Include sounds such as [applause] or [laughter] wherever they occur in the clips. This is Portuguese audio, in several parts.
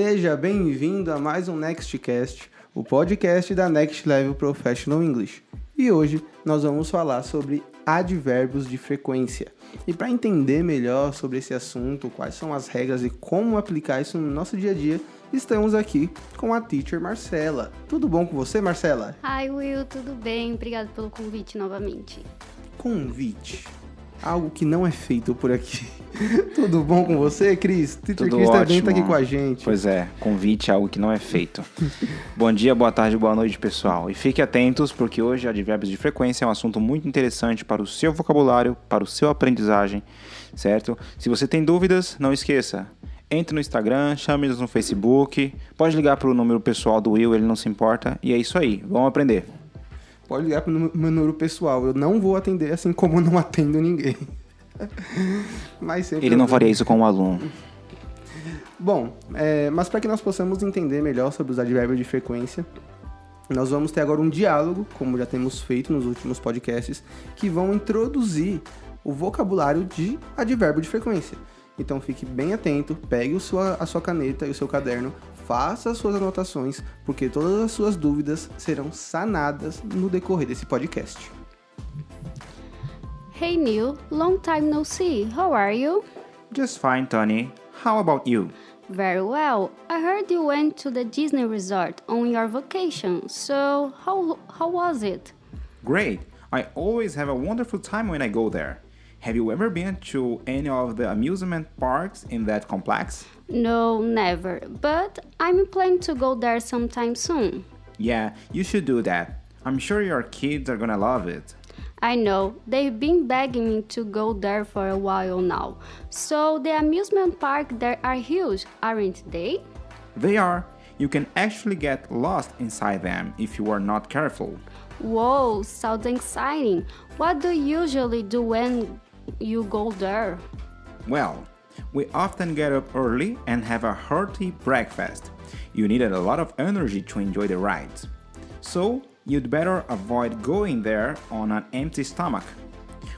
Seja bem-vindo a mais um Nextcast, o podcast da Next Level Professional English. E hoje nós vamos falar sobre advérbios de frequência. E para entender melhor sobre esse assunto, quais são as regras e como aplicar isso no nosso dia a dia, estamos aqui com a teacher Marcela. Tudo bom com você, Marcela? Hi, Will, tudo bem? Obrigado pelo convite novamente. Convite. Algo que não é feito por aqui. [laughs] Tudo bom com você, Cris? Teacher Tudo Cris também tá aqui com a gente. Pois é, convite é algo que não é feito. [laughs] Bom dia, boa tarde, boa noite, pessoal. E fiquem atentos, porque hoje advérbios de frequência é um assunto muito interessante para o seu vocabulário, para o seu aprendizagem, certo? Se você tem dúvidas, não esqueça. Entre no Instagram, chame-nos no Facebook, pode ligar para o número pessoal do Will, ele não se importa. E é isso aí, vamos aprender. Pode ligar pro meu meu número pessoal. Eu não vou atender assim como não atendo ninguém. [laughs] Mas sem Ele não faria isso com o aluno. Bom, é, mas para que nós possamos entender melhor sobre os advérbios de frequência, nós vamos ter agora um diálogo, como já temos feito nos últimos podcasts, que vão introduzir o vocabulário de advérbio de frequência. Então fique bem atento, pegue o sua- a sua caneta e o seu caderno, faça as suas anotações, porque todas as suas dúvidas serão sanadas no decorrer desse podcast. Hey, Neil, long time no see. How are you? Just fine, Tony. How about you? Very well. I heard you went to the Disney resort on your vacation. So, how how was it? Great. I always have a wonderful time when I go there. Have you ever been to any of the amusement parks in that complex? No, never. But I'm planning to go there sometime soon. Yeah, you should do that. I'm sure your kids are gonna love it. I know, they've been begging me to go there for a while now. So, the amusement park there are huge, aren't they? They are. You can actually get lost inside them if you are not careful. Whoa, sounds exciting. What do you usually do when you go there? Well, we often get up early and have a hearty breakfast. You needed a lot of energy to enjoy the rides. So, you'd better avoid going there on an empty stomach.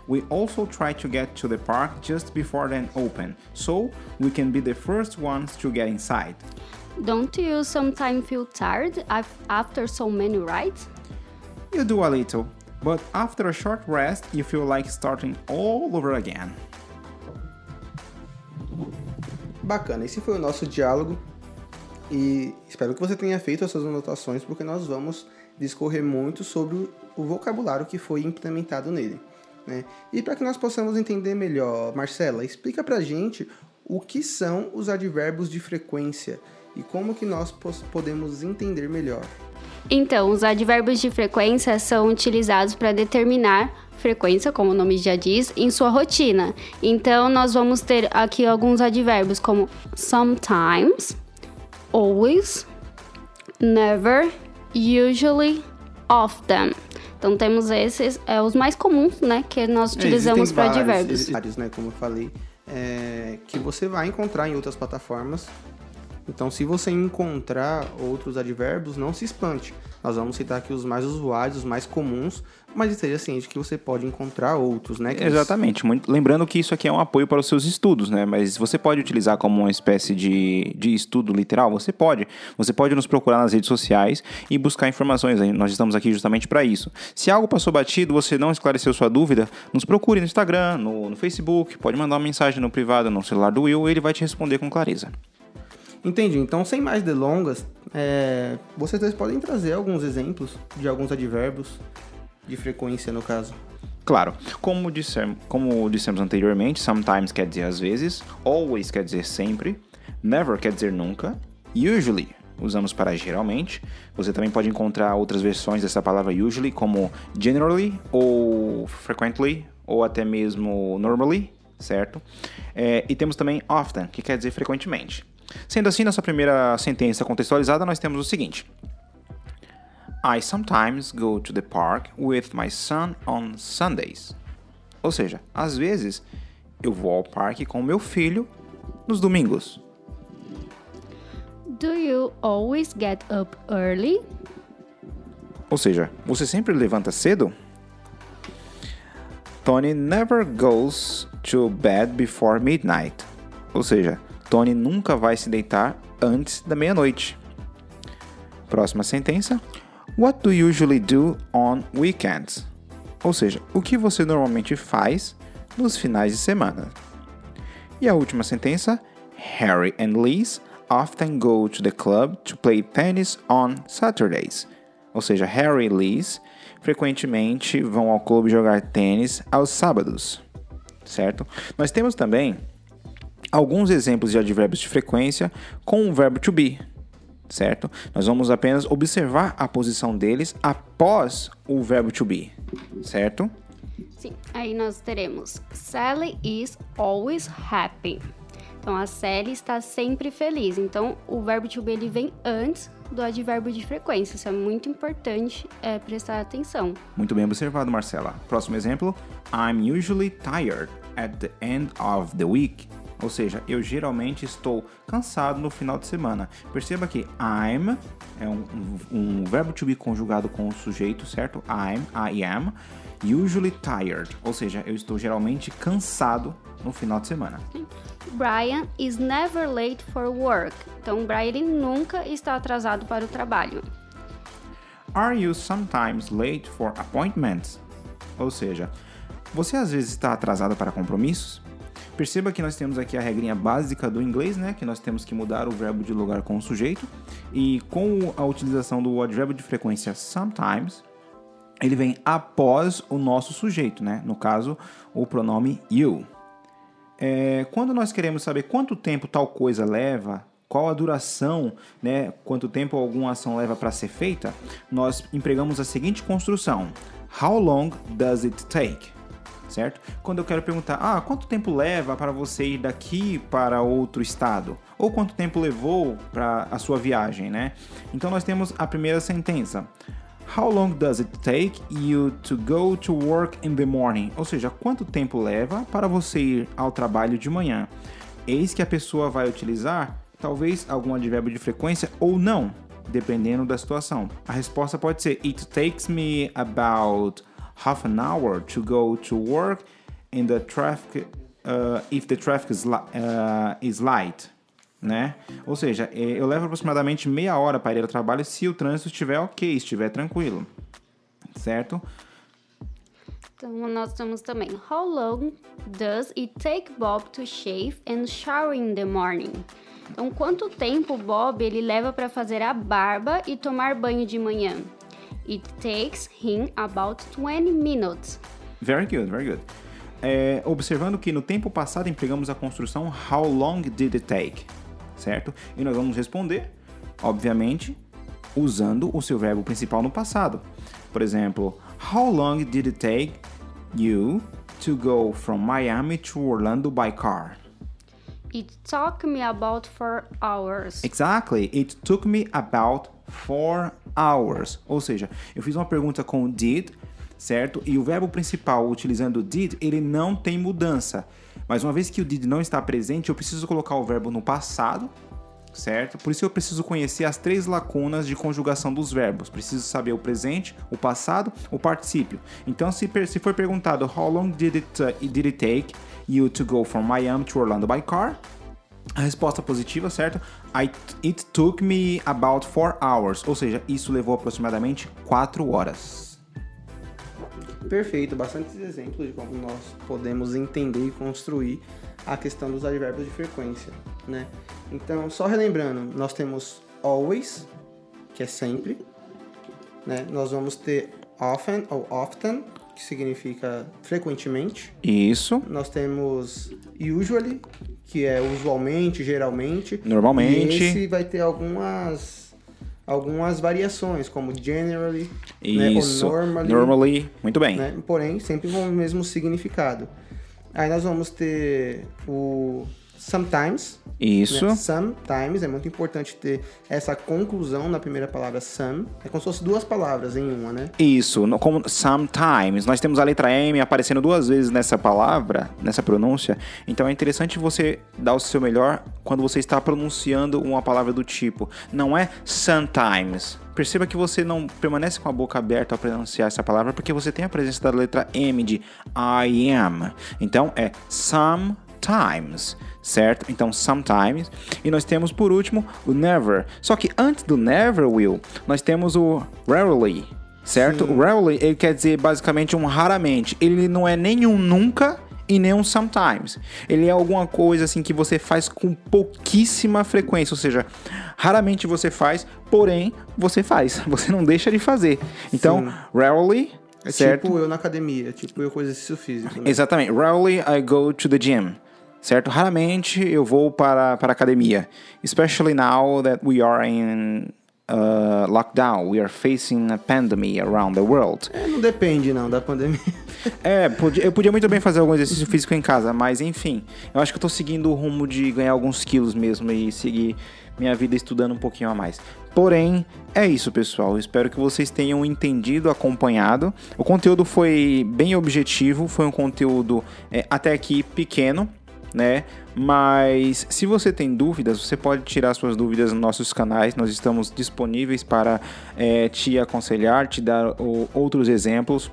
We also try to get to the park just before then open, so we can be the first ones to get inside. Don't you sometimes feel tired after so many rides? You do a little, but after a short rest, you feel like starting all over again. Bacana, esse foi o nosso diálogo e espero que você tenha feito as suas anotações porque nós vamos discorrer muito sobre o- vocabulário que foi implementado nele. Né? E para que nós possamos entender melhor, Marcela, explica pra gente o que são os advérbios de frequência e como que nós podemos entender melhor. Então, os advérbios de frequência são utilizados para determinar frequência, como o nome já diz, em sua rotina. Então, nós vamos ter aqui alguns advérbios como sometimes, always, never, usually, often. Então, temos esses, é, os mais comuns, né, que nós utilizamos Existem para advérbios. vários, né, como eu falei, é, que você vai encontrar em outras plataformas. Então, se você encontrar outros advérbios, não se espante. Nós vamos citar aqui os mais usuais, os mais comuns, mas esteja ciente que você pode encontrar outros, né? Exatamente. Muito- lembrando que isso aqui é um apoio para os seus estudos, né? Mas você pode utilizar como uma espécie de, de estudo literal? Você pode. Você pode nos procurar nas redes sociais e buscar informações. Nós estamos aqui justamente para isso. Se algo passou batido, você não esclareceu sua dúvida, nos procure no Instagram, no, no Facebook, pode mandar uma mensagem no privado, no celular do Will, ele vai te responder com clareza. Entendi. Então, sem mais delongas, é, vocês dois podem trazer alguns exemplos de alguns advérbios de frequência, no caso. Claro, como, disser, como dissemos anteriormente, sometimes quer dizer às vezes, always quer dizer sempre, never quer dizer nunca, usually usamos para geralmente. Você também pode encontrar outras versões dessa palavra usually, como generally ou frequently, ou até mesmo normally, certo? É, e temos também often, que quer dizer frequentemente. Sendo assim, nossa primeira sentença contextualizada, nós temos o seguinte. I sometimes go to the park with my son on Sundays. Ou seja, às vezes eu vou ao parque com meu filho nos domingos. Do you always get up early? Ou seja, você sempre levanta cedo? Tony never goes to bed before midnight. Ou seja, Tony nunca vai se deitar antes da meia-noite. Próxima sentença. What do you usually do on weekends? Ou seja, o que você normalmente faz nos finais de semana? E a última sentença. Harry and Liz often go to the club to play tennis on Saturdays. Ou seja, Harry e Liz frequentemente vão ao clube jogar tênis aos sábados. Certo? Nós temos também alguns exemplos de advérbios de frequência com o verbo to be, certo? Nós vamos apenas observar a posição deles após o verbo to be, certo? Sim, aí nós teremos Sally is always happy. Então a Sally está sempre feliz. Então o verbo to be ele vem antes do advérbio de frequência. Isso é muito importante é, prestar atenção. Muito bem observado, Marcela. Próximo exemplo: I'm usually tired at the end of the week. Ou seja, eu geralmente estou cansado no final de semana. Perceba que I'm é um, um, um verbo to be conjugado com o sujeito, certo? I'm, I am. Usually tired, ou seja, eu estou geralmente cansado no final de semana. Brian is never late for work. Então, Brian nunca está atrasado para o trabalho. Are you sometimes late for appointments? Ou seja, você às vezes está atrasado para compromissos? Perceba que nós temos aqui a regrinha básica do inglês, né? Que nós temos que mudar o verbo de lugar com o sujeito. E com a utilização do advérbio de frequência sometimes, ele vem após o nosso sujeito, né? No caso, o pronome you. É, quando nós queremos saber quanto tempo tal coisa leva, qual a duração, né, quanto tempo alguma ação leva para ser feita, nós empregamos a seguinte construção: How long does it take? Certo? Quando eu quero perguntar, ah, quanto tempo leva para você ir daqui para outro estado? Ou quanto tempo levou para a sua viagem, né? Então nós temos a primeira sentença. How long does it take you to go to work in the morning? Ou seja, quanto tempo leva para você ir ao trabalho de manhã? Eis que a pessoa vai utilizar talvez algum advérbio de frequência ou não, dependendo da situação. A resposta pode ser It takes me about half an hour to go to work the traffic uh, if the traffic is, uh, is light né? Ou seja, é, eu levo aproximadamente meia hora para ir ao trabalho se o trânsito estiver ok, estiver tranquilo, certo? Então, nós temos também How long does it take Bob to shave and shower in the morning? Então, quanto tempo Bob ele leva para fazer a barba e tomar banho de manhã? It takes him about 20 minutes. Very good, very good. É, observando que no tempo passado empregamos a construção How long did it take? certo? E nós vamos responder, obviamente, usando o seu verbo principal no passado. Por exemplo, How long did it take you to go from Miami to Orlando by car? It took me about four hours. Exactly. It took me about four hours. Ou seja, eu fiz uma pergunta com did, certo? E o verbo principal utilizando did, ele não tem mudança. Mas uma vez que o did não está presente, eu preciso colocar o verbo no passado, certo? Por isso eu preciso conhecer as três lacunas de conjugação dos verbos. Preciso saber o presente, o passado, o particípio. Então, se, se for perguntado How long did it, uh, did it take you to go from Miami to Orlando by car? A resposta positiva, certo? I, it took me about four hours. Ou seja, isso levou aproximadamente quatro horas. Perfeito, bastantes exemplos de como nós podemos entender e construir a questão dos advérbios de frequência, né? Então, só relembrando, nós temos always, que é sempre, né? Nós vamos ter often ou often, que significa frequentemente. Isso. Nós temos usually, que é usualmente, geralmente. Normalmente. E esse vai ter algumas algumas variações, como generally, Isso, né, ou normally, normally, muito bem. Né, porém, sempre com o mesmo significado. Aí nós vamos ter o sometimes. Isso. Né? Sometimes, é muito importante ter essa conclusão na primeira palavra some. É como se fosse duas palavras em uma, né? Isso, como sometimes. Nós temos a letra M aparecendo duas vezes nessa palavra, nessa pronúncia. Então é interessante você dar o seu melhor quando você está pronunciando uma palavra do tipo. Não é sometimes. Perceba que você não permanece com a boca aberta ao pronunciar essa palavra porque você tem a presença da letra M de I am. Então é sometimes sometimes, certo? Então, sometimes. E nós temos, por último, o never. Só que antes do never, Will, nós temos o rarely, certo? Sim. O rarely, ele quer dizer basicamente um raramente. Ele não é nenhum nunca e nem um sometimes. Ele é alguma coisa assim que você faz com pouquíssima frequência, ou seja, raramente você faz, porém você faz. [laughs] Você não deixa de fazer. Então, Sim. rarely, É certo? tipo eu na academia, tipo eu com exercício físico. né? Exatamente. Rarely I go to the gym. Certo? Raramente eu vou para, para a academia. Especially now that we are in uh, lockdown. We are facing a pandemic around the world. É, não depende não da pandemia. [laughs] É, podia- eu podia muito bem fazer algum exercício físico em casa, mas enfim. Eu acho que eu tô seguindo o rumo de ganhar alguns quilos mesmo e seguir minha vida estudando um pouquinho a mais. Porém, é isso, pessoal. Eu espero que vocês tenham entendido, acompanhado. O conteúdo foi bem objetivo, foi um conteúdo é, até aqui pequeno, né? Mas se você tem dúvidas, você pode tirar suas dúvidas nos nossos canais. Nós estamos disponíveis para é, te aconselhar, te dar o- outros exemplos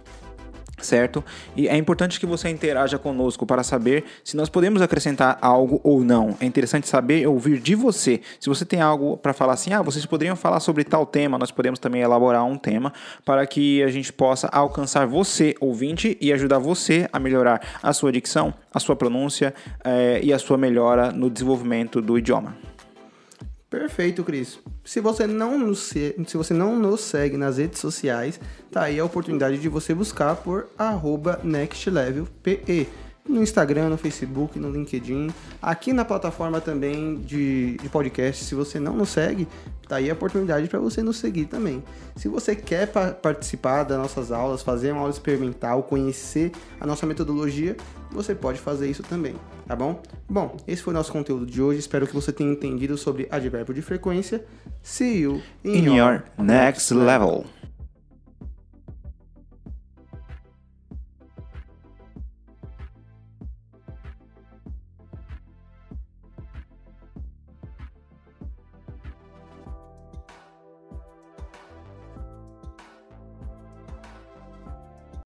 certo? E é importante que você interaja conosco para saber se nós podemos acrescentar algo ou não. É interessante saber ouvir de você. Se você tem algo para falar assim, ah, vocês poderiam falar sobre tal tema, nós podemos também elaborar um tema para que a gente possa alcançar você, ouvinte, e ajudar você a melhorar a sua dicção, a sua pronúncia eh, e a sua melhora no desenvolvimento do idioma. Perfeito, Cris. Se você não nos se, você não nos segue nas redes sociais, tá aí a oportunidade de você buscar por arroba nextlevelpe. No Instagram, no Facebook, no LinkedIn, aqui na plataforma também de, de podcast. Se você não nos segue, tá aí a oportunidade para você nos seguir também. Se você quer pa- participar das nossas aulas, fazer uma aula experimental, conhecer a nossa metodologia, você pode fazer isso também, tá bom? Bom, esse foi o nosso conteúdo de hoje. Espero que você tenha entendido sobre advérbio de frequência. See you In your next level.